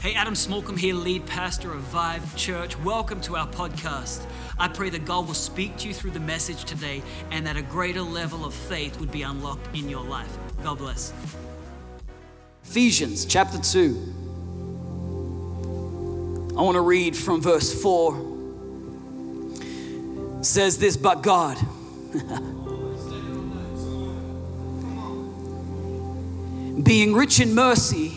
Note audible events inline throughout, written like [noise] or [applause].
Hey, Adam Smallcombe here, lead pastor of Vive Church. Welcome to our podcast. I pray that God will speak to you through the message today and that a greater level of faith would be unlocked in your life. God bless. Ephesians chapter 2. I want to read from verse 4. It says this, but God. [laughs] being rich in mercy,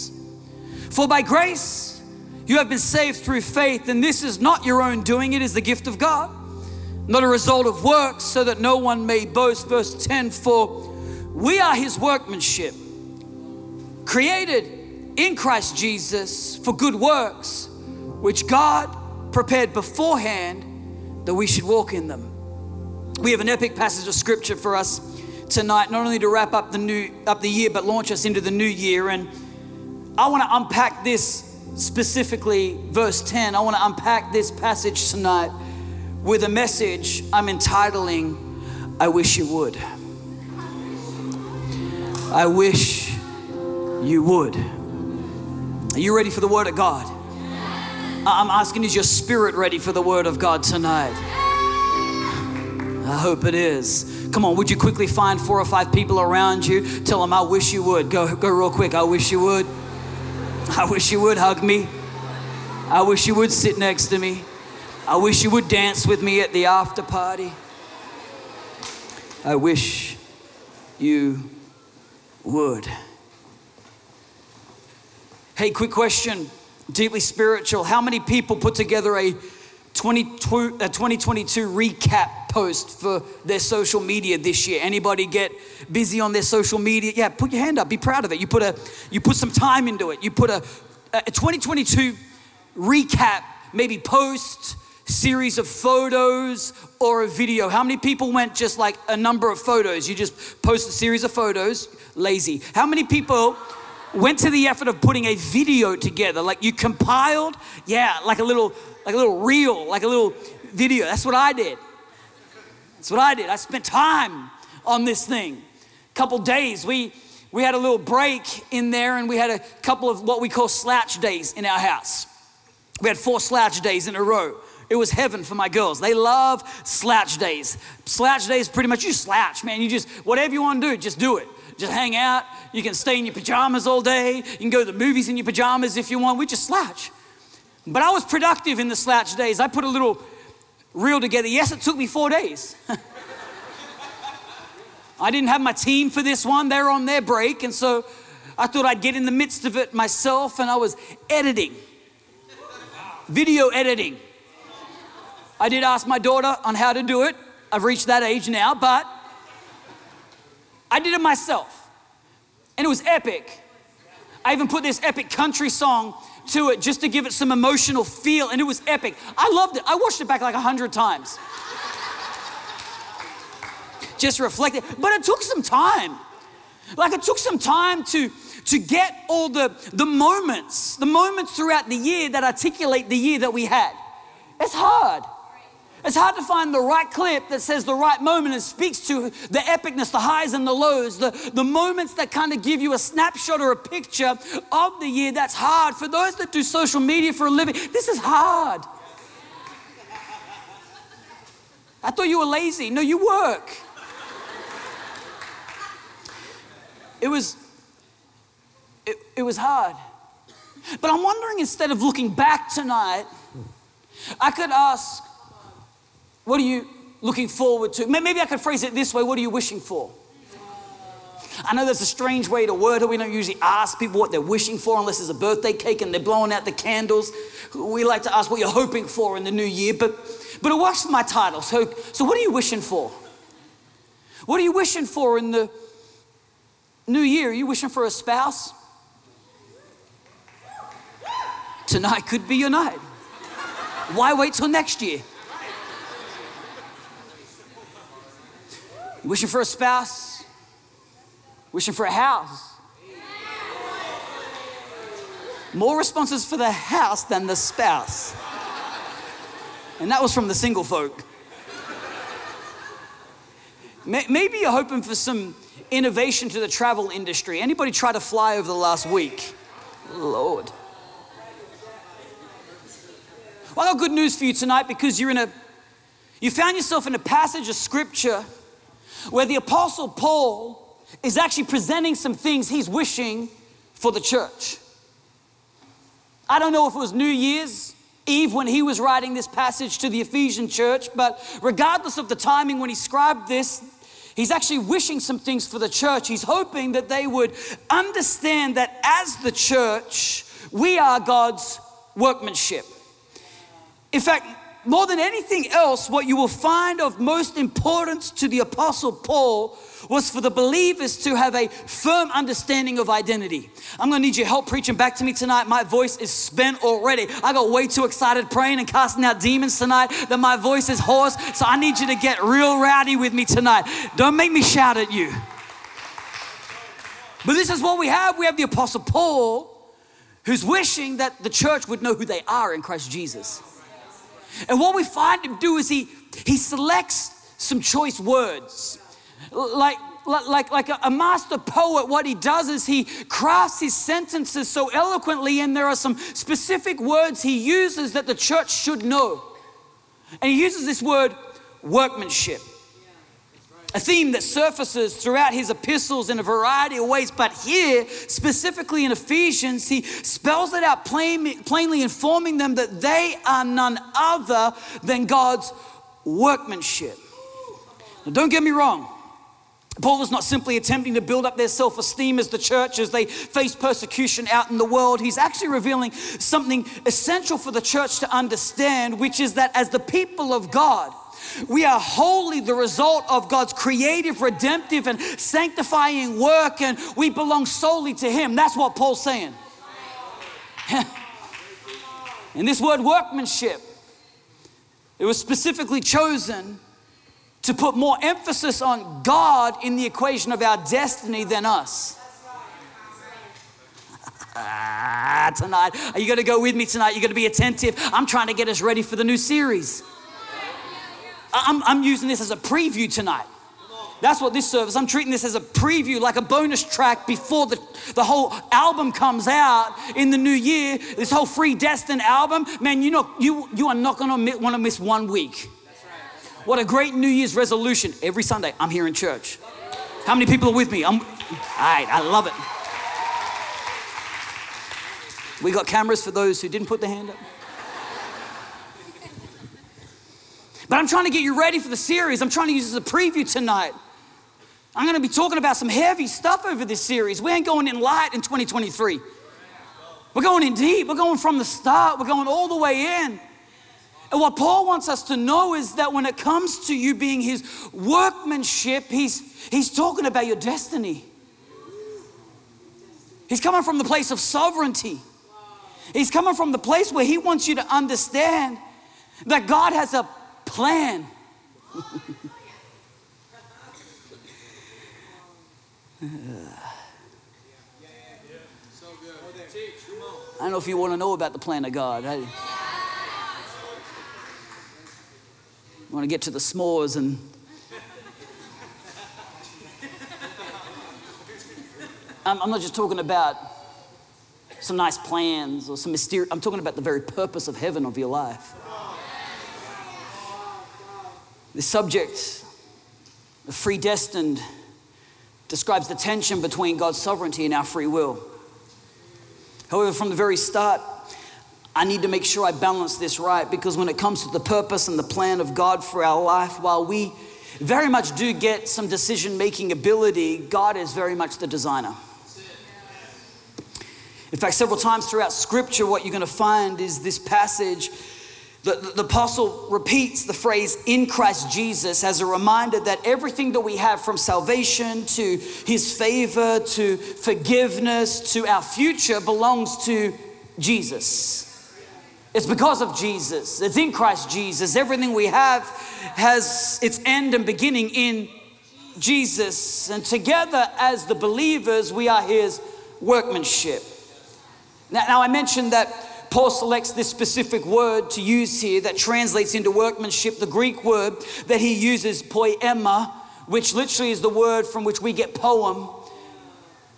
For by grace you have been saved through faith, and this is not your own doing, it is the gift of God, not a result of works, so that no one may boast. Verse 10 For we are his workmanship, created in Christ Jesus for good works, which God prepared beforehand that we should walk in them. We have an epic passage of scripture for us tonight, not only to wrap up the new up the year, but launch us into the new year. And I want to unpack this specifically, verse 10. I want to unpack this passage tonight with a message I'm entitling, I wish you would. I wish you would. Are you ready for the word of God? I'm asking, is your spirit ready for the word of God tonight? I hope it is. Come on, would you quickly find four or five people around you? Tell them, I wish you would. Go, go real quick. I wish you would. I wish you would hug me. I wish you would sit next to me. I wish you would dance with me at the after party. I wish you would. Hey, quick question, deeply spiritual. How many people put together a 2022 recap post for their social media this year? Anybody get busy on their social media? Yeah, put your hand up. Be proud of it. You put a you put some time into it. You put a, a 2022 recap, maybe post series of photos or a video. How many people went just like a number of photos? You just post a series of photos, lazy. How many people went to the effort of putting a video together? Like you compiled, yeah, like a little like a little reel, like a little video. That's what I did. That's what I did. I spent time on this thing. A couple days, we we had a little break in there, and we had a couple of what we call slouch days in our house. We had four slouch days in a row. It was heaven for my girls. They love slouch days. Slouch days, pretty much you slouch, man. You just whatever you want to do, just do it. Just hang out. You can stay in your pajamas all day. You can go to the movies in your pajamas if you want. We just slouch. But I was productive in the slouch days. I put a little reel together. Yes, it took me four days. [laughs] I didn't have my team for this one, they're on their break. And so I thought I'd get in the midst of it myself, and I was editing, video editing. I did ask my daughter on how to do it. I've reached that age now, but I did it myself. And it was epic. I even put this epic country song to it just to give it some emotional feel, and it was epic. I loved it. I watched it back like a hundred times. just reflected, but it took some time. Like it took some time to to get all the the moments, the moments throughout the year that articulate the year that we had. It's hard. It's hard to find the right clip that says the right moment and speaks to the epicness, the highs and the lows, the, the moments that kind of give you a snapshot or a picture of the year. That's hard. For those that do social media for a living, this is hard. I thought you were lazy. No, you work. It was it, it was hard. But I'm wondering instead of looking back tonight, I could ask what are you looking forward to? Maybe I could phrase it this way What are you wishing for? I know that's a strange way to word it. We don't usually ask people what they're wishing for unless there's a birthday cake and they're blowing out the candles. We like to ask what you're hoping for in the new year, but, but it works for my title. So, so, what are you wishing for? What are you wishing for in the new year? Are you wishing for a spouse? tonight could be your night. Why wait till next year? Wishing for a spouse? Wishing for a house? More responses for the house than the spouse. And that was from the single folk. Maybe you're hoping for some innovation to the travel industry. Anybody try to fly over the last week? Lord. Well, I got good news for you tonight because you're in a, you found yourself in a passage of scripture where the Apostle Paul is actually presenting some things he's wishing for the church. I don't know if it was New Year's Eve when he was writing this passage to the Ephesian church, but regardless of the timing when he scribed this, he's actually wishing some things for the church. He's hoping that they would understand that as the church, we are God's workmanship. In fact, more than anything else, what you will find of most importance to the Apostle Paul was for the believers to have a firm understanding of identity. I'm gonna need your help preaching back to me tonight. My voice is spent already. I got way too excited praying and casting out demons tonight that my voice is hoarse. So I need you to get real rowdy with me tonight. Don't make me shout at you. But this is what we have. We have the Apostle Paul who's wishing that the church would know who they are in Christ Jesus. And what we find him do is he he selects some choice words like, like, like a master poet, what he does is he crafts his sentences so eloquently, and there are some specific words he uses that the church should know. And he uses this word workmanship, a theme that surfaces throughout his epistles in a variety of ways. But here, specifically in Ephesians, he spells it out plain, plainly, informing them that they are none other than God's workmanship. Now, don't get me wrong. Paul is not simply attempting to build up their self esteem as the church as they face persecution out in the world. He's actually revealing something essential for the church to understand, which is that as the people of God, we are wholly the result of God's creative, redemptive, and sanctifying work, and we belong solely to Him. That's what Paul's saying. [laughs] and this word workmanship, it was specifically chosen to put more emphasis on God in the equation of our destiny than us. [laughs] Ah, tonight, are you going to go with me tonight? You're going to be attentive. I'm trying to get us ready for the new series. I'm, I'm using this as a preview tonight. That's what this service, I'm treating this as a preview, like a bonus track before the, the whole album comes out in the new year. This whole Predestined album, man, you know, you, you are not gonna want to miss one week. What a great New Year's resolution. Every Sunday, I'm here in church. How many people are with me? I'm, all right, I love it. We got cameras for those who didn't put their hand up. But I'm trying to get you ready for the series. I'm trying to use this as a preview tonight. I'm going to be talking about some heavy stuff over this series. We ain't going in light in 2023. We're going in deep. We're going from the start. We're going all the way in. And what Paul wants us to know is that when it comes to you being his workmanship, he's, he's talking about your destiny. He's coming from the place of sovereignty. He's coming from the place where he wants you to understand that God has a plan. [laughs] I don't know if you want to know about the plan of God. I want to get to the s'mores and [laughs] I'm, I'm not just talking about some nice plans or some mysterious, I'm talking about the very purpose of heaven of your life. The subject, the predestined, describes the tension between God's sovereignty and our free will. However, from the very start, I need to make sure I balance this right because when it comes to the purpose and the plan of God for our life, while we very much do get some decision making ability, God is very much the designer. In fact, several times throughout Scripture, what you're going to find is this passage. The, the, the, apostle repeats the phrase in Christ Jesus as a reminder that everything that we have from salvation to his favor to forgiveness to our future belongs to Jesus. It's because of Jesus. It's in Christ Jesus. Everything we have has its end and beginning in Jesus. And together as the believers, we are his workmanship. Now, now I mentioned that Paul selects this specific word to use here that translates into workmanship. The Greek word that he uses, poema, which literally is the word from which we get poem.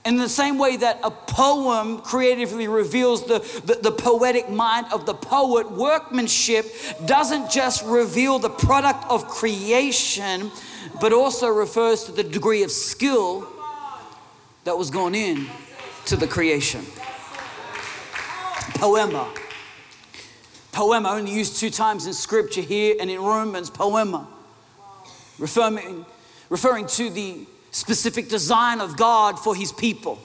In the same way that a poem creatively reveals the, the, the, poetic mind of the poet, workmanship doesn't just reveal the product of creation, but also refers to the degree of skill that was gone in to the creation poema. Poema, only used two times in scripture here and in Romans, poema. Referring, referring to the specific design of God for his people.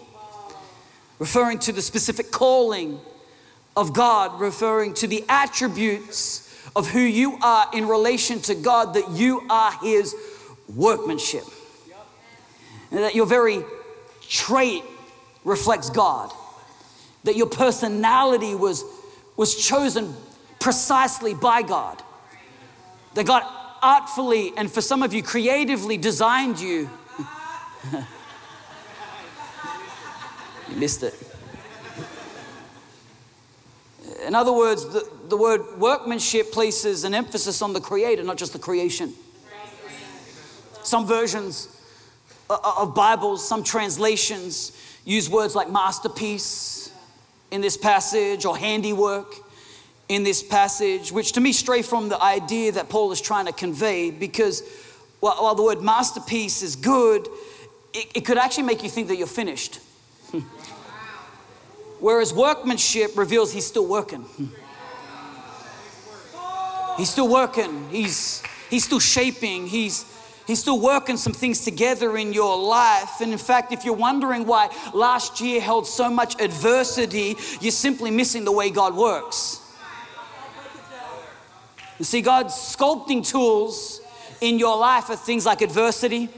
Referring to the specific calling of God, referring to the attributes of who you are in relation to God, that you are his workmanship. And that your very trait reflects God that your personality was, was chosen precisely by God. That God artfully and for some of you creatively designed you. [laughs] you missed it. In other words, the, the word workmanship places an emphasis on the creator, not just the creation. Some versions uh, uh, of Bibles, some translations use words like masterpiece in this passage or handiwork in this passage, which to me stray from the idea that Paul is trying to convey because while, the word masterpiece is good, it, it could actually make you think that you're finished. [laughs] Whereas workmanship reveals he's still working. [laughs] He's still working. He's, he's still shaping. He's, He's still working some things together in your life. And in fact, if you're wondering why last year held so much adversity, you're simply missing the way God works. You see, God's sculpting tools in your life are things like adversity,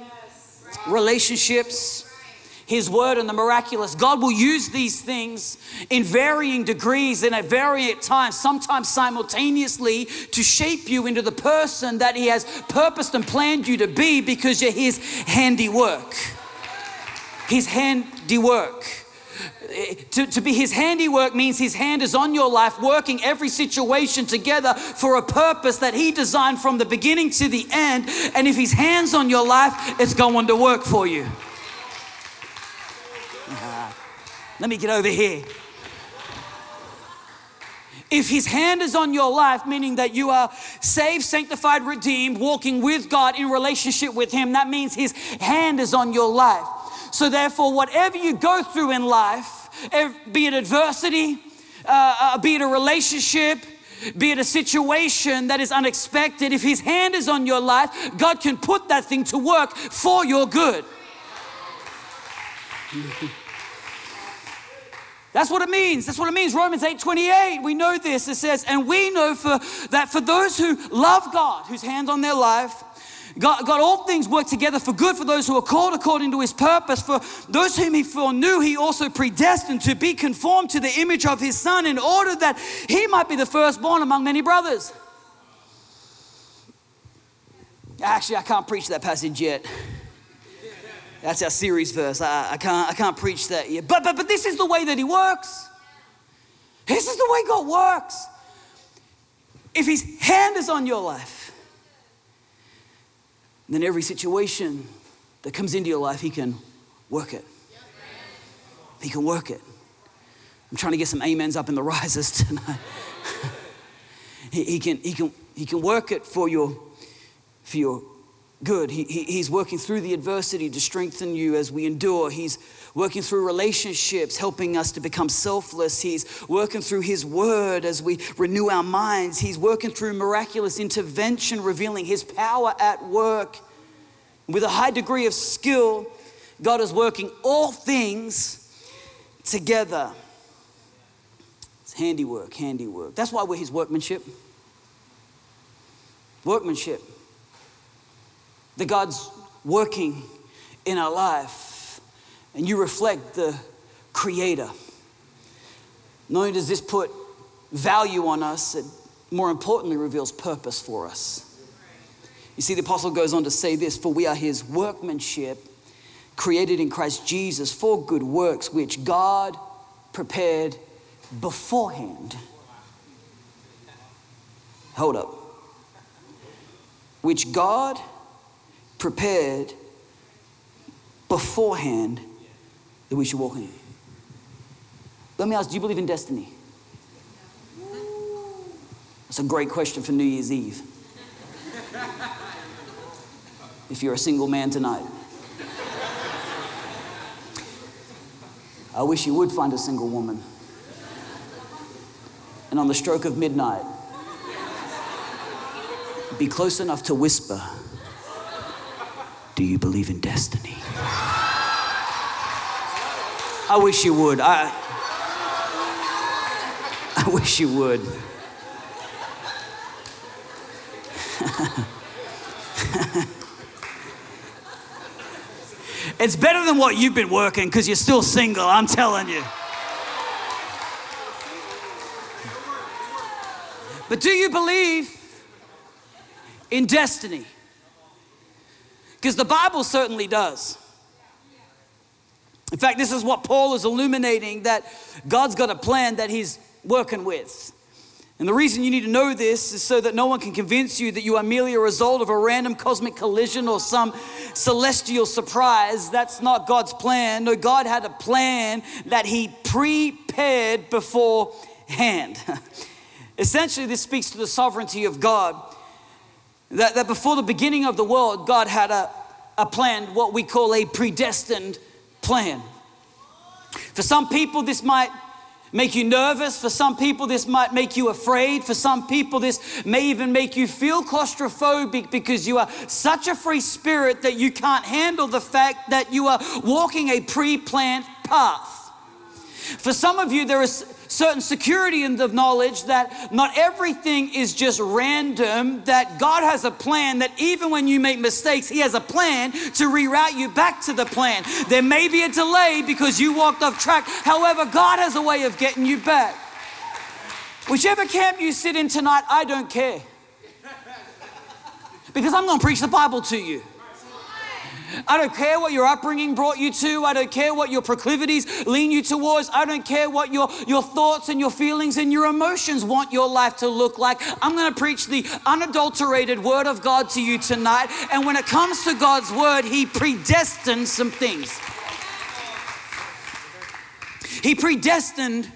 relationships, his word and the miraculous. God will use these things in varying degrees and at varying times, sometimes simultaneously, to shape you into the person that He has purposed and planned you to be because you're His handiwork. His handiwork. To, to be his handiwork means his hand is on your life, working every situation together for a purpose that he designed from the beginning to the end. And if his hand's on your life, it's going to work for you. Let me get over here. If his hand is on your life, meaning that you are saved, sanctified, redeemed, walking with God in relationship with him, that means his hand is on your life. So, therefore, whatever you go through in life, be it adversity, uh, uh, be it a relationship, be it a situation that is unexpected, if his hand is on your life, God can put that thing to work for your good. That's what it means. That's what it means. Romans 8 28, we know this. It says, and we know for that for those who love God, whose hand on their life, God, God, all things work together for good for those who are called according to his purpose. For those whom he foreknew, he also predestined to be conformed to the image of his son in order that he might be the firstborn among many brothers. Actually, I can't preach that passage yet. That's our series verse. I, I, can't, I can't preach that yet. But, but, but this is the way that He works. This is the way God works. If His hand is on your life, then every situation that comes into your life, He can work it. He can work it. I'm trying to get some amens up in the [laughs] risers tonight. [laughs] he, he, can, he, can, he can work it for your, for your good. He, he, he's working through the adversity to strengthen you as we endure. He's working through relationships, helping us to become selfless. He's working through His Word as we renew our minds. He's working through miraculous intervention, revealing His power at work. With a high degree of skill, God is working all things together. It's handiwork, handiwork. That's why we're His workmanship. Workmanship that God's working in our life and you reflect the Creator. Not only does this put value on us, it more importantly reveals purpose for us. You see, the apostle goes on to say this For we are his workmanship, created in Christ Jesus for good works, which God prepared beforehand. Hold up. Which God prepared beforehand that we should walk in. Let me ask do you believe in destiny? That's a great question for New Year's Eve. If you're a single man tonight, I wish you would find a single woman. And on the stroke of midnight, be close enough to whisper, Do you believe in destiny? I wish you would. I, I wish you would. [laughs] it's better than what you've been working because you're still single, I'm telling you. But do you believe in destiny? Because the Bible certainly does. In fact, this is what Paul is illuminating that God's got a plan that he's working with. And the reason you need to know this is so that no one can convince you that you are merely a result of a random cosmic collision or some celestial surprise. That's not God's plan. No, God had a plan that He prepared beforehand. [laughs] Essentially, this speaks to the sovereignty of God. That, that before the beginning of the world, God had a, a plan, what we call a predestined plan. For some people, this might make you nervous. For some people, this might make you afraid. For some people, this may even make you feel claustrophobic because you are such a free spirit that you can't handle the fact that you are walking a pre planned path. For some of you, there is certain security in the knowledge that not everything is just random, that God has a plan, that even when you make mistakes, He has a plan to reroute you back to the plan. There may be a delay because you walked off track. However, God has a way of getting you back. Whichever camp you sit in tonight, I don't care. Because I'm going to preach the Bible to you. I don't care what your upbringing brought you to. I don't care what your proclivities lean you towards. I don't care what your, your thoughts and your feelings and your emotions want your life to look like. I'm going to preach the unadulterated word of God to you tonight. And when it comes to God's word, He predestined some things. He predestined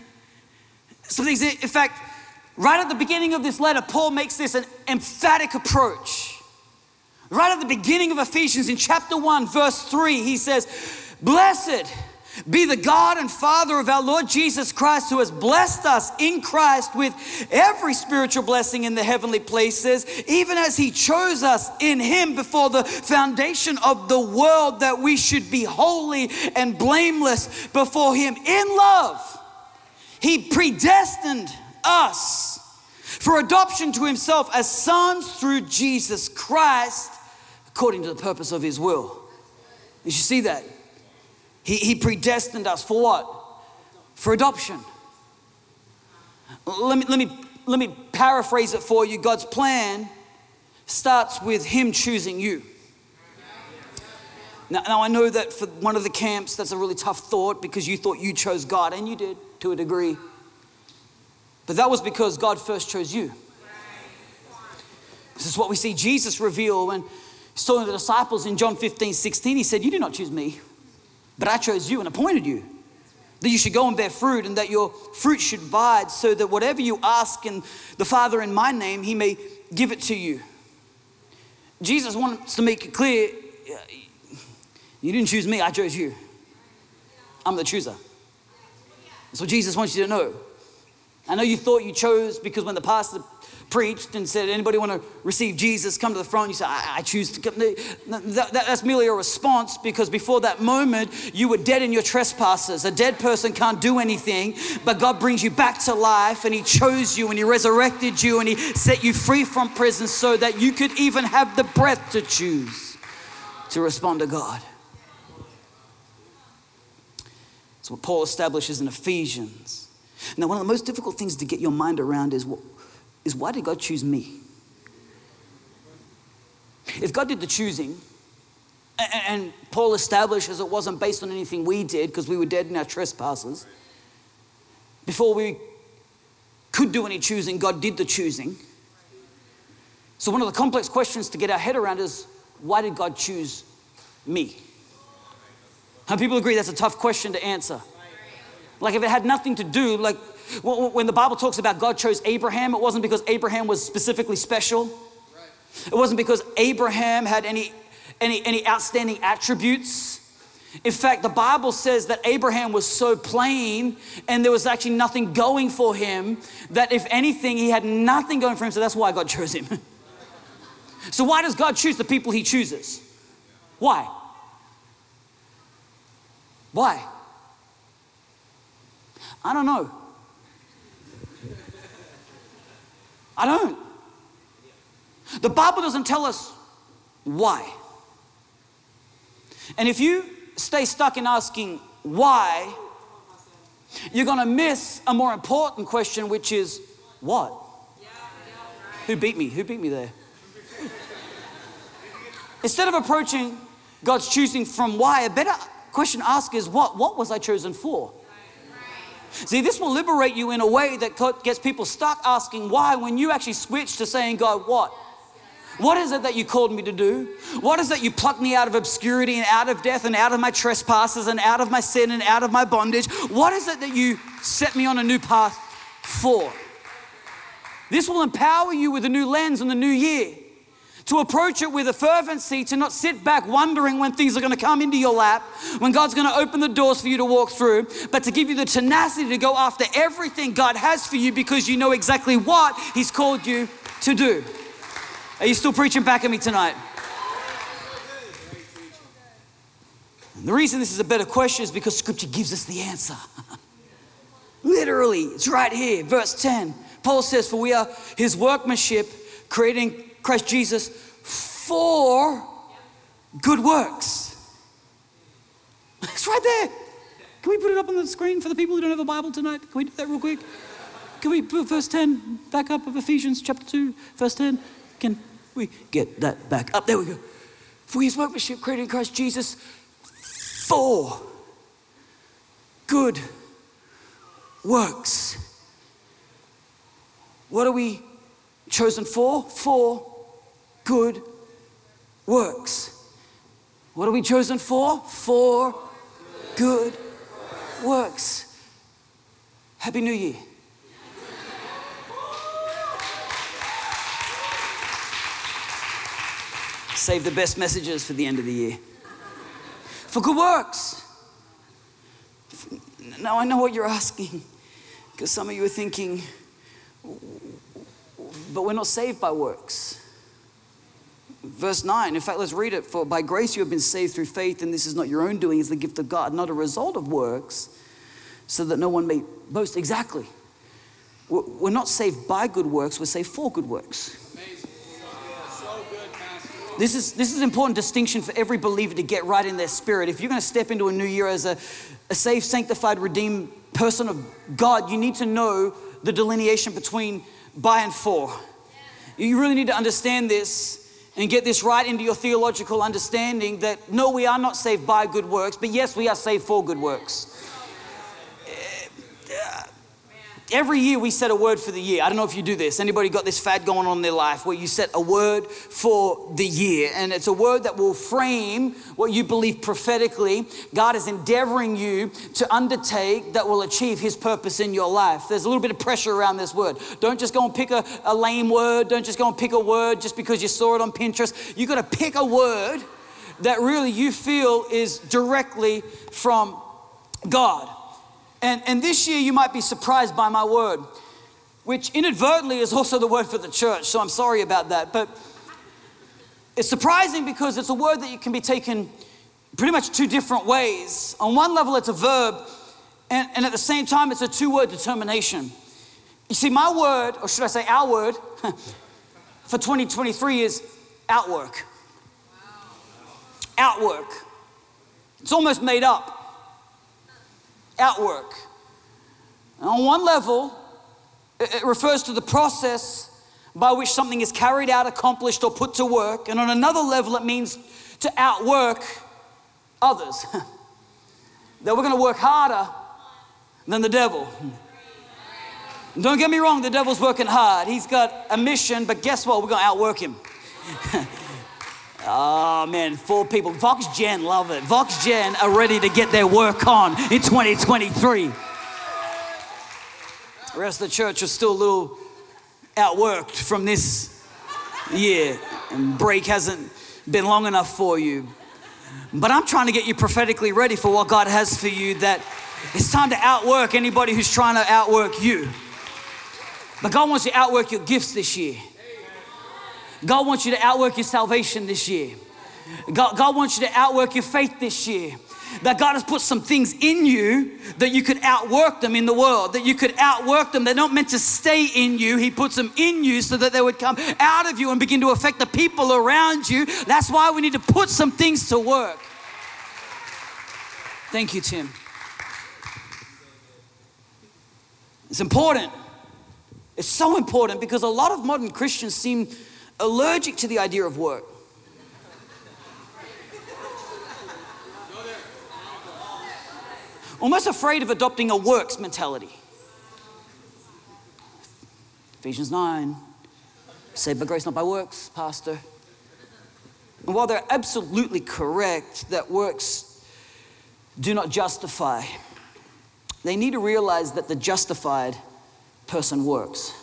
some things. In fact, right at the beginning of this letter, Paul makes this an emphatic approach. Right at the beginning of Ephesians, in chapter 1, verse 3, he says, Blessed be the God and Father of our Lord Jesus Christ, who has blessed us in Christ with every spiritual blessing in the heavenly places, even as He chose us in Him before the foundation of the world, that we should be holy and blameless before Him in love. He predestined us for adoption to Himself as sons through Jesus Christ according to the purpose of his will. Did you see that. He, he predestined us for what? For adoption. Let me, let, me, let me paraphrase it for you. God's plan starts with him choosing you. Now, now, I know that for one of the camps, that's a really tough thought because you thought you chose God, and you did to a degree. But that was because God first chose you. This is what we see Jesus reveal when He's talking to the disciples in John 15, 16. He said, You did not choose me, but I chose you and appointed you. That you should go and bear fruit, and that your fruit should abide, so that whatever you ask in the Father in my name, he may give it to you. Jesus wants to make it clear you didn't choose me, I chose you. I'm the chooser. That's what Jesus wants you to know. I know you thought you chose because when the pastor preached and said, anybody want to receive Jesus, come to the front. You say, I, I choose to come. That, that, that's merely a response because before that moment, you were dead in your trespasses. A dead person can't do anything, but God brings you back to life and He chose you and He resurrected you and He set you free from prison so that you could even have the breath to choose to respond to God. That's what Paul establishes in Ephesians. Now, one of the most difficult things to get your mind around is, is why did God choose me? If God did the choosing, and Paul establishes it wasn't based on anything we did because we were dead in our trespasses. Before we could do any choosing, God did the choosing. So, one of the complex questions to get our head around is why did God choose me? How people agree that's a tough question to answer. Like, if it had nothing to do, like when the Bible talks about God chose Abraham, it wasn't because Abraham was specifically special. It wasn't because Abraham had any, any, any outstanding attributes. In fact, the Bible says that Abraham was so plain and there was actually nothing going for him that if anything, he had nothing going for him. So that's why God chose him. [laughs] so, why does God choose the people he chooses? Why? Why? I don't know. I don't. The Bible doesn't tell us why. And if you stay stuck in asking why, you're going to miss a more important question, which is what? Who beat me? Who beat me there? Instead of approaching God's choosing from why, a better question to ask is what? What was I chosen for? See, this will liberate you in a way that gets people stuck asking why when you actually switch to saying, God, what? What is it that you called me to do? What is it that you plucked me out of obscurity and out of death and out of my trespasses and out of my sin and out of my bondage? What is it that you set me on a new path for? This will empower you with a new lens in the new year to approach it with a fervency, to not sit back wondering when things are going to come into your lap, when God's going to open the doors for you to walk through, but to give you the tenacity to go after everything God has for you because you know exactly what He's called you to do. Are you still preaching back at me tonight? the reason this is a better question is because Scripture gives us the answer. [laughs] Literally, it's right here, verse 10. Paul says, For we are his workmanship, creating Christ Jesus for good works. It's right there. Can we put it up on the screen for the people who don't have a Bible tonight? Can we do that real quick? Can we put verse 10 back up of Ephesians chapter 2, verse 10? Can we get that back up? There we go. For his workmanship created in Christ Jesus for good works. What are we chosen for? For good works. What are we chosen for? For good works. Happy New Year. Save the best messages for the end of the year. For good works. Now I know what you're asking, because some of you are thinking, but we're not saved by works. Verse 9, in fact, let's read it. For by grace you have been saved through faith, and this is not your own doing, it's the gift of God, not a result of works, so that no one may boast. Exactly. We're not saved by good works, we're saved for good works. This is, this is an important distinction for every believer to get right in their spirit. If you're going to step into a new year as a, a saved, sanctified, redeemed person of God, you need to know the delineation between by and for. You really need to understand this and get this right into your theological understanding that no, we are not saved by good works, but yes, we are saved for good works. Every year we set a word for the year. I don't know if you do this. Anybody got this fad going on in their life where you set a word for the year? And it's a word that will frame what you believe prophetically God is endeavoring you to undertake that will achieve his purpose in your life. There's a little bit of pressure around this word. Don't just go and pick a, a lame word. Don't just go and pick a word just because you saw it on Pinterest. You got to pick a word that really you feel is directly from God. And, and this year you might be surprised by my word, which inadvertently is also the word for the church, so I'm sorry about that. But it's surprising because it's a word that you can be taken pretty much two different ways. On one level, it's a verb, and, and at the same time, it's a two word determination. You see, my word, or should I say our word, [laughs] for 2023 is outwork. Outwork. It's almost made up outwork. And on one level, it refers to the process by which something is carried out, accomplished, or put to work. And on another level, it means to outwork others. [laughs] that we're going to work harder than the devil. Don't get me wrong, the devil's working hard. He's got a mission, but guess what? We're going to outwork him. [laughs] oh man, four people. Vox Gen love it. Vox Gen are ready to get their work on in 2023. The rest of the church is still a little outworked from this year, and break hasn't been long enough for you. But I'm trying to get you prophetically ready for what God has for you that it's time to outwork anybody who's trying to outwork you. But God wants you to outwork your gifts this year. God wants you to outwork your salvation this year. God, God wants you to outwork your faith this year that God has put some things in you that you could outwork them in the world, that you could outwork them. They're not meant to stay in you. He puts them in you so that they would come out of you and begin to affect the people around you. That's why we need to put some things to work. Thank you, Tim. It's important. It's so important because a lot of modern Christians seem allergic to the idea of work. almost afraid of adopting a works mentality. Ephesians 9, saved by grace, not by works, Pastor. And while they're absolutely correct that works do not justify, they need to realize that the justified person works.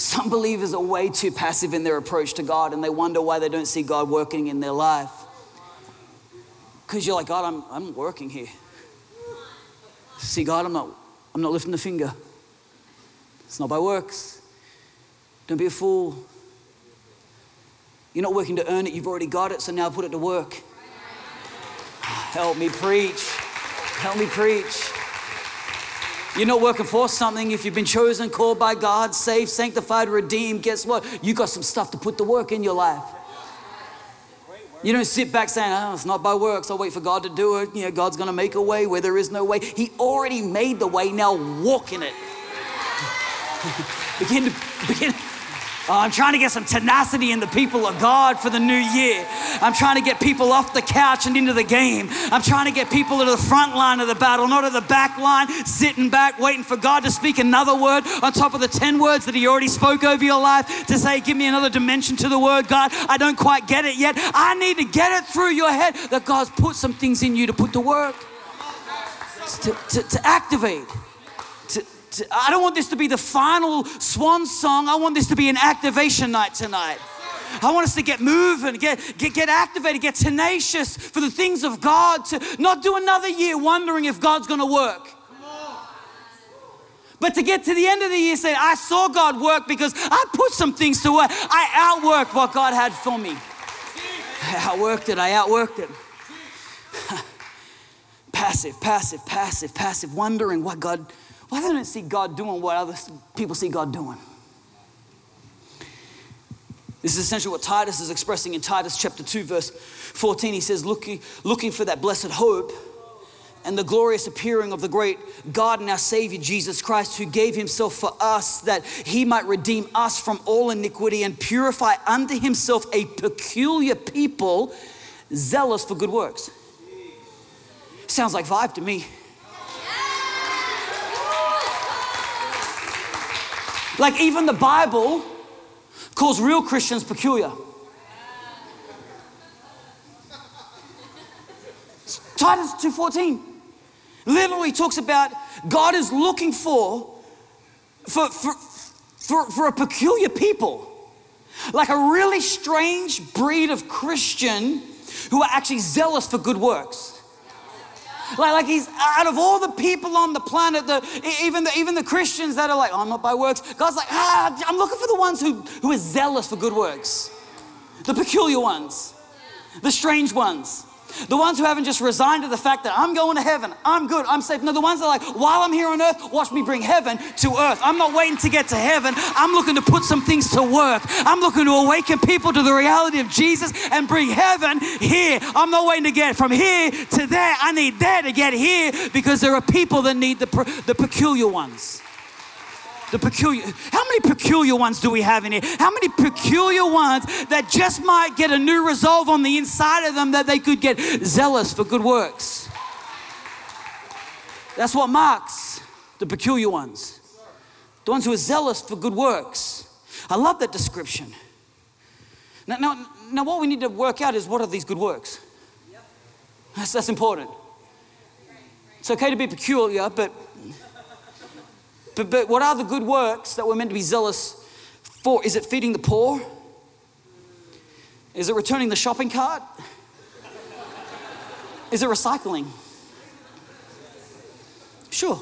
Some believers are way too passive in their approach to God and they wonder why they don't see God working in their life. Because you're like, God, I'm, I'm working here. See, God, I'm not, I'm not lifting the finger. It's not by works. Don't be a fool. You're not working to earn it, you've already got it, so now put it to work. Help me preach. Help me preach. You're not working for something. If you've been chosen, called by God, saved, sanctified, redeemed, guess what? You got some stuff to put to work in your life. You don't sit back saying, oh, it's not by works. I'll wait for God to do it. You know, God's going to make a way where there is no way. He already made the way. Now walk in it. [laughs] begin to begin. Oh, I'm trying to get some tenacity in the people of God for the new year. I'm trying to get people off the couch and into the game. I'm trying to get people to the front line of the battle, not at the back line, sitting back, waiting for God to speak another word on top of the 10 words that He already spoke over your life to say, Give me another dimension to the word, God. I don't quite get it yet. I need to get it through your head that God's put some things in you to put to work, to, to, to activate. I don't want this to be the final swan song. I want this to be an activation night tonight. I want us to get moving, get, get, get activated, get tenacious for the things of God, to not do another year wondering if God's gonna work. But to get to the end of the year, say, I saw God work because I put some things to work. I outworked what God had for me. I outworked it, I outworked it. [laughs] passive, passive, passive, passive, wondering what God why don't I see God doing what other people see God doing? This is essentially what Titus is expressing in Titus chapter 2, verse 14. He says, looking, looking for that blessed hope and the glorious appearing of the great God and our Savior Jesus Christ, who gave himself for us that he might redeem us from all iniquity and purify unto himself a peculiar people zealous for good works. Sounds like Vive to me. Like even the Bible calls real Christians peculiar. Titus 2:14 literally talks about God is looking for for, for, for, for a peculiar people. Like a really strange breed of Christian who are actually zealous for good works. Like, like he's out of all the people on the planet, the, even, the, even the Christians that are like, oh, I'm not by works. God's like, ah, I'm looking for the ones who, who are zealous for good works, the peculiar ones, the strange ones. The ones who haven't just resigned to the fact that I'm going to heaven, I'm good, I'm safe. No, the ones that are like, while I'm here on earth, watch me bring heaven to earth. I'm not waiting to get to heaven. I'm looking to put some things to work. I'm looking to awaken people to the reality of Jesus and bring heaven here. I'm not waiting to get from here to there. I need there to get here because there are people that need the, the peculiar ones. The peculiar, how many peculiar ones do we have in here? How many peculiar ones that just might get a new resolve on the inside of them that they could get zealous for good works? That's what marks the peculiar ones. The ones who are zealous for good works. I love that description. Now, now, now what we need to work out is what are these good works? That's, that's important. It's okay to be peculiar, but but, but what are the good works that we're meant to be zealous for? Is it feeding the poor? Is it returning the shopping cart? Is it recycling? Sure.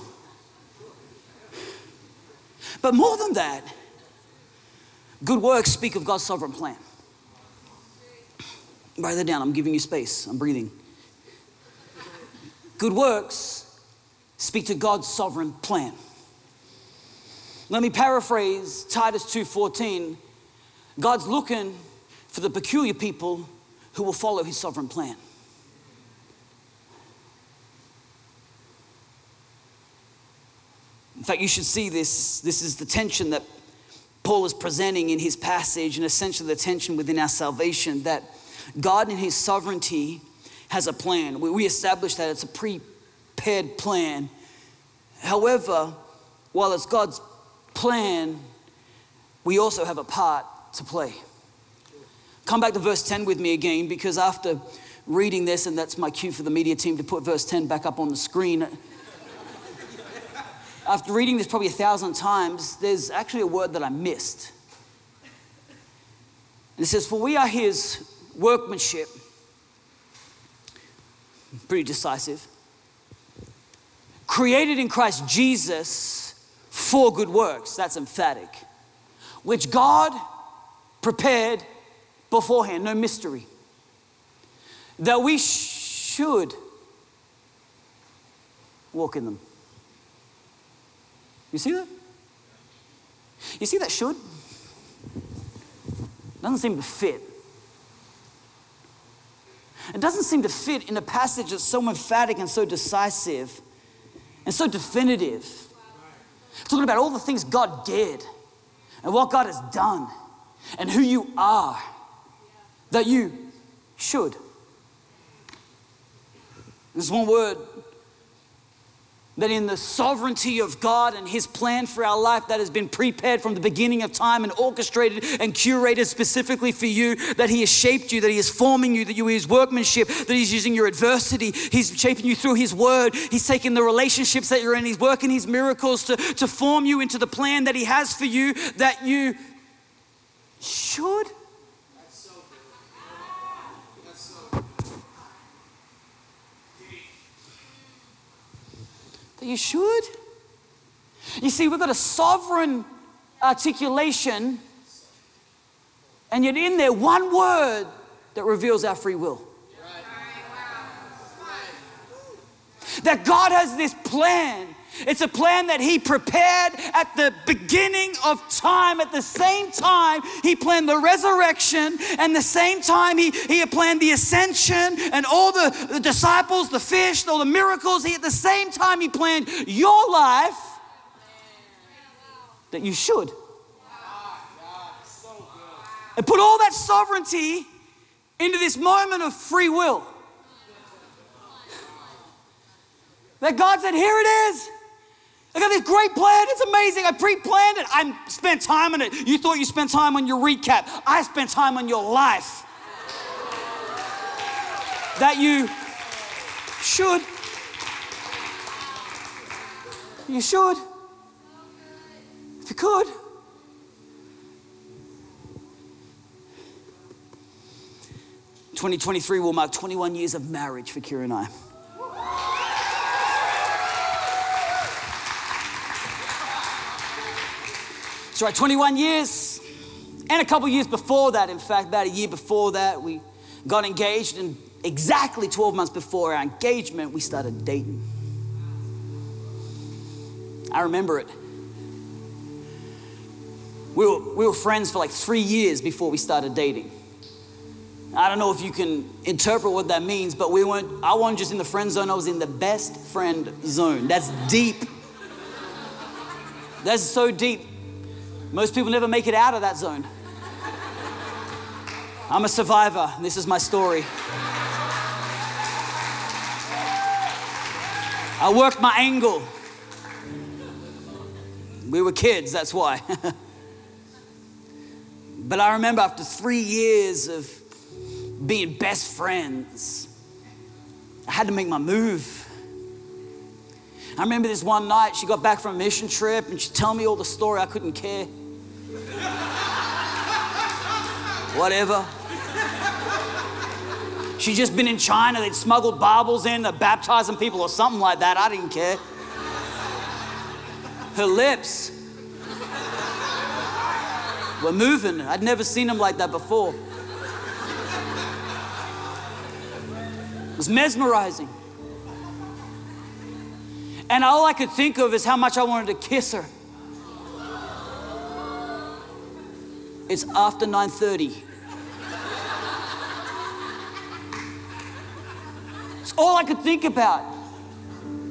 But more than that, good works speak of God's sovereign plan. Write that down. I'm giving you space. I'm breathing. Good works speak to God's sovereign plan. Let me paraphrase Titus 2:14. God's looking for the peculiar people who will follow his sovereign plan. In fact, you should see this. This is the tension that Paul is presenting in his passage, and essentially the tension within our salvation that God, in his sovereignty, has a plan. We establish that it's a prepared plan. However, while it's God's plan, we also have a part to play. Come back to verse 10 with me again, because after reading this, and that's my cue for the media team to put verse 10 back up on the screen. [laughs] after reading this probably a thousand times, there's actually a word that I missed. And it says, For we are his workmanship. Pretty decisive. Created in Christ Jesus for good works. That's emphatic. Which God prepared beforehand, no mystery. That we should walk in them. You see that? You see that should? Doesn't seem to fit. It doesn't seem to fit in a passage that's so emphatic and so decisive and so definitive Talking about all the things God did and what God has done and who you are that you should. There's one word that in the sovereignty of God and His plan for our life that has been prepared from the beginning of time and orchestrated and curated specifically for you, that He has shaped you, that He is forming you, that you are His workmanship, that He's using your adversity, He's shaping you through His word, He's taking the relationships that you're in, He's working His miracles to, to form you into the plan that He has for you, that you should that you should. You see, we've got a sovereign articulation, and yet in there, one word that reveals our free will. That God has this plan it's a plan that He prepared at the beginning of time. At the same time, He planned the resurrection, and the same time, He, he had planned the ascension and all the, the disciples, the fish, all the miracles. He, at the same time, He planned your life that you should. And put all that sovereignty into this moment of free will. That God said, Here it is. I got this great plan. It's amazing. I pre planned it. I spent time on it. You thought you spent time on your recap. I spent time on your life. That you should. You should. If you could. Twenty twenty three will mark twenty one years of marriage for Kira and I. So, right, 21 years, and a couple years before that, in fact, about a year before that, we got engaged. And exactly 12 months before our engagement, we started dating. I remember it. We were, we were friends for like three years before we started dating. I don't know if you can interpret what that means, but we weren't, I wasn't just in the friend zone, I was in the best friend zone. That's deep. That's so deep. Most people never make it out of that zone. I'm a survivor. This is my story. I worked my angle. We were kids, that's why. [laughs] but I remember after three years of being best friends, I had to make my move. I remember this one night, she got back from a mission trip and she told me all the story. I couldn't care. Whatever. She'd just been in China, they'd smuggled Bibles in, they're baptizing people or something like that. I didn't care. Her lips were moving. I'd never seen them like that before. It was mesmerizing. And all I could think of is how much I wanted to kiss her. It's after 9:30. It's all I could think about.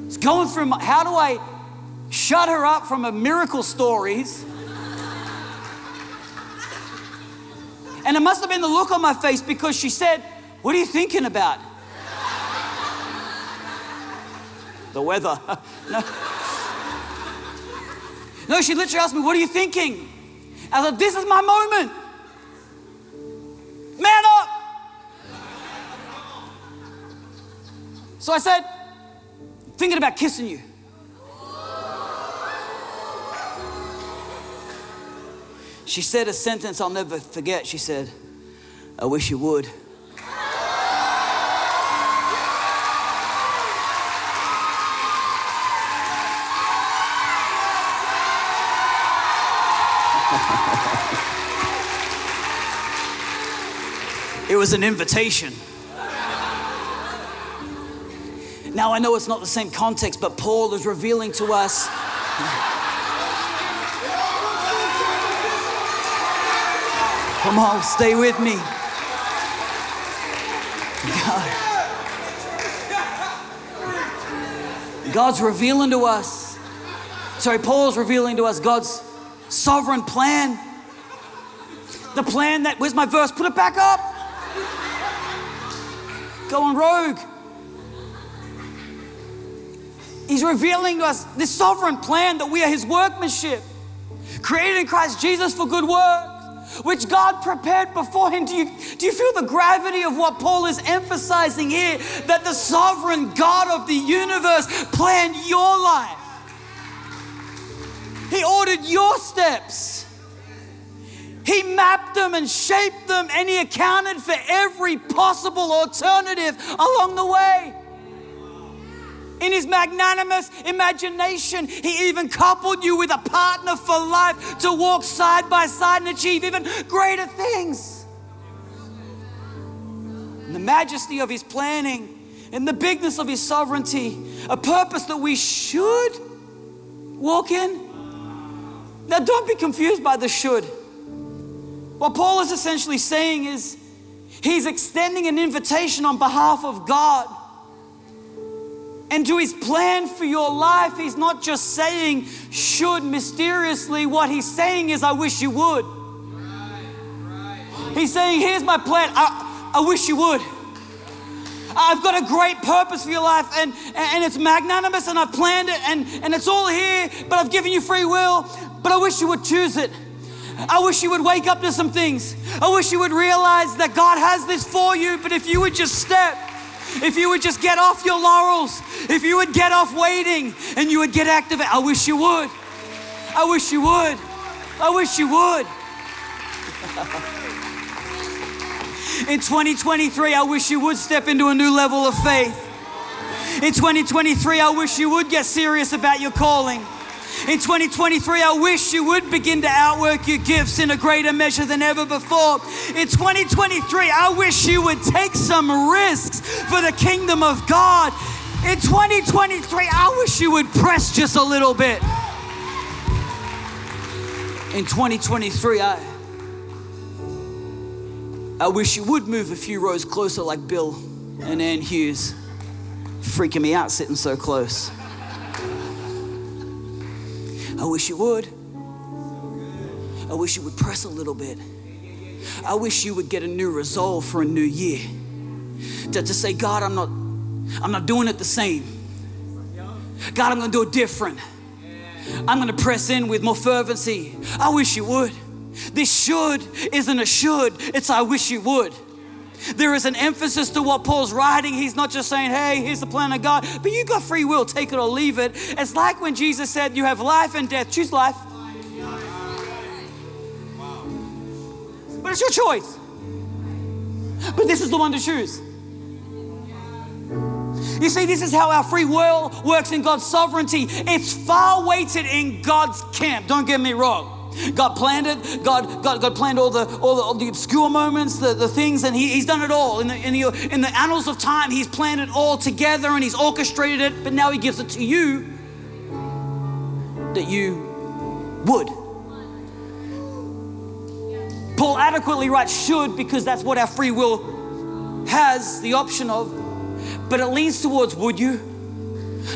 It's going through my, how do I shut her up from her miracle stories? And it must have been the look on my face because she said, What are you thinking about? The weather. [laughs] no. no, she literally asked me, What are you thinking? I thought, This is my moment. Man up. So I said, Thinking about kissing you. She said a sentence I'll never forget. She said, I wish you would. Was an invitation. Now I know it's not the same context, but Paul is revealing to us. [laughs] Come on, stay with me. God. God's revealing to us. Sorry, Paul's revealing to us God's sovereign plan. The plan that, where's my verse? Put it back up. Go on rogue. He's revealing to us this sovereign plan that we are His workmanship, created in Christ Jesus for good works, which God prepared beforehand. Do you, do you feel the gravity of what Paul is emphasizing here? That the sovereign God of the universe planned your life, He ordered your steps. He mapped them and shaped them, and He accounted for every possible alternative along the way. In His magnanimous imagination, He even coupled you with a partner for life to walk side by side and achieve even greater things. In the majesty of His planning and the bigness of His sovereignty, a purpose that we should walk in. Now, don't be confused by the should. What Paul is essentially saying is he's extending an invitation on behalf of God. And to his plan for your life, he's not just saying should mysteriously. What he's saying is, I wish you would. He's saying, Here's my plan. I, I wish you would. I've got a great purpose for your life, and, and it's magnanimous, and I've planned it, and, and it's all here, but I've given you free will, but I wish you would choose it. I wish you would wake up to some things. I wish you would realize that God has this for you, but if you would just step, if you would just get off your laurels, if you would get off waiting and you would get activated, I wish you would. I wish you would. I wish you would. [laughs] In 2023, I wish you would step into a new level of faith. In 2023, I wish you would get serious about your calling. In 2023, I wish you would begin to outwork your gifts in a greater measure than ever before. In 2023, I wish you would take some risks for the kingdom of God. In 2023, I wish you would press just a little bit. In 2023, I I wish you would move a few rows closer like Bill and Ann Hughes. Freaking me out sitting so close. I wish you would. I wish you would press a little bit. I wish you would get a new resolve for a new year. To, to say, God, I'm not, I'm not doing it the same. God, I'm gonna do it different. I'm gonna press in with more fervency. I wish you would. This should isn't a should, it's I wish you would. There is an emphasis to what Paul's writing. He's not just saying, hey, here's the plan of God, but you got free will, take it or leave it. It's like when Jesus said, you have life and death, choose life. But it's your choice. But this is the one to choose. You see, this is how our free will works in God's sovereignty. It's far weighted in God's camp. Don't get me wrong. God planned it. God, God, God planned all the, all the, all the obscure moments, the, the things, and he, He's done it all. In the, in, the, in the annals of time, He's planned it all together and He's orchestrated it, but now He gives it to you that you would. Paul adequately writes should because that's what our free will has the option of, but it leans towards would you?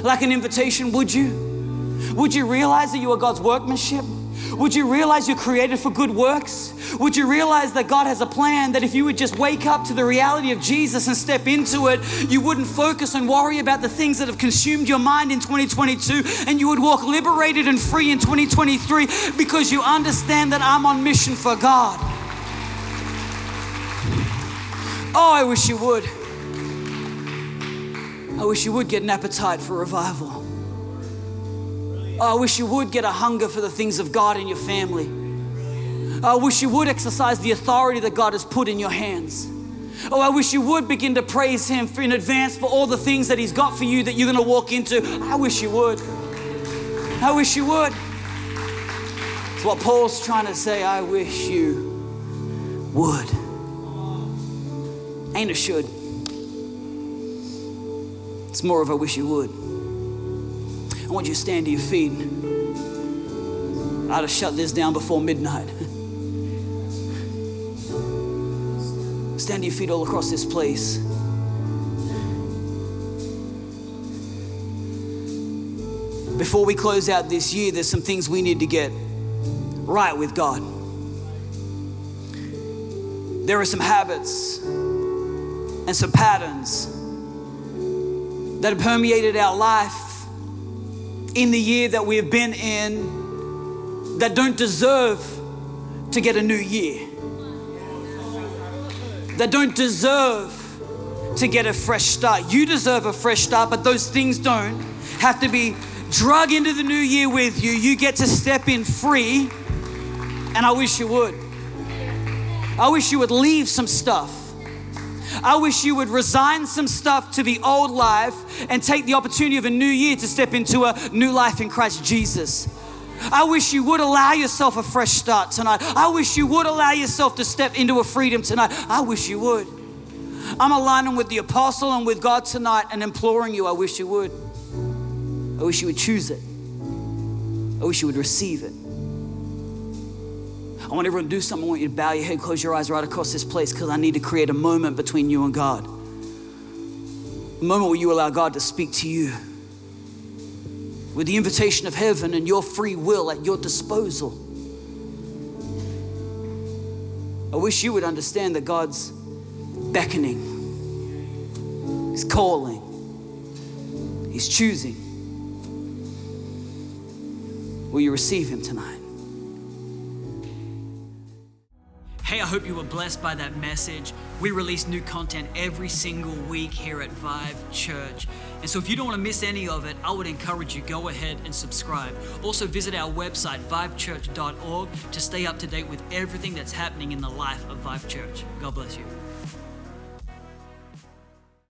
Like an invitation, would you? Would you realize that you are God's workmanship? Would you realize you're created for good works? Would you realize that God has a plan that if you would just wake up to the reality of Jesus and step into it, you wouldn't focus and worry about the things that have consumed your mind in 2022 and you would walk liberated and free in 2023 because you understand that I'm on mission for God? Oh, I wish you would. I wish you would get an appetite for revival. Oh, I wish you would get a hunger for the things of God in your family. Oh, I wish you would exercise the authority that God has put in your hands. Oh, I wish you would begin to praise Him in advance for all the things that He's got for you that you're going to walk into. I wish you would. I wish you would. It's what Paul's trying to say. I wish you would. Ain't a should. It's more of a wish you would. I want you to stand to your feet. I'd have shut this down before midnight. stand to your feet all across this place. Before we close out this year, there's some things we need to get right with God. There are some habits and some patterns that have permeated our life in the year that we have been in that don't deserve to get a new year, that don't deserve to get a fresh start. You deserve a fresh start, but those things don't have to be drug into the new year with you. You get to step in free, and I wish you would. I wish you would leave some stuff I wish you would resign some stuff to the old life and take the opportunity of a new year to step into a new life in Christ Jesus. I wish you would allow yourself a fresh start tonight. I wish you would allow yourself to step into a freedom tonight. I wish you would. I'm aligning with the apostle and with God tonight and imploring you, I wish you would. I wish you would choose it. I wish you would receive it. I want everyone to do something. I want you to bow your head, close your eyes right across this place because I need to create a moment between you and God. A moment where you allow God to speak to you with the invitation of heaven and your free will at your disposal. I wish you would understand that God's beckoning, He's calling, He's choosing. Will you receive Him tonight? Hey, I hope you were blessed by that message. We release new content every single week here at Vive Church. And so if you don't want to miss any of it, I would encourage you go ahead and subscribe. Also visit our website vivechurch.org to stay up to date with everything that's happening in the life of Vive Church. God bless you.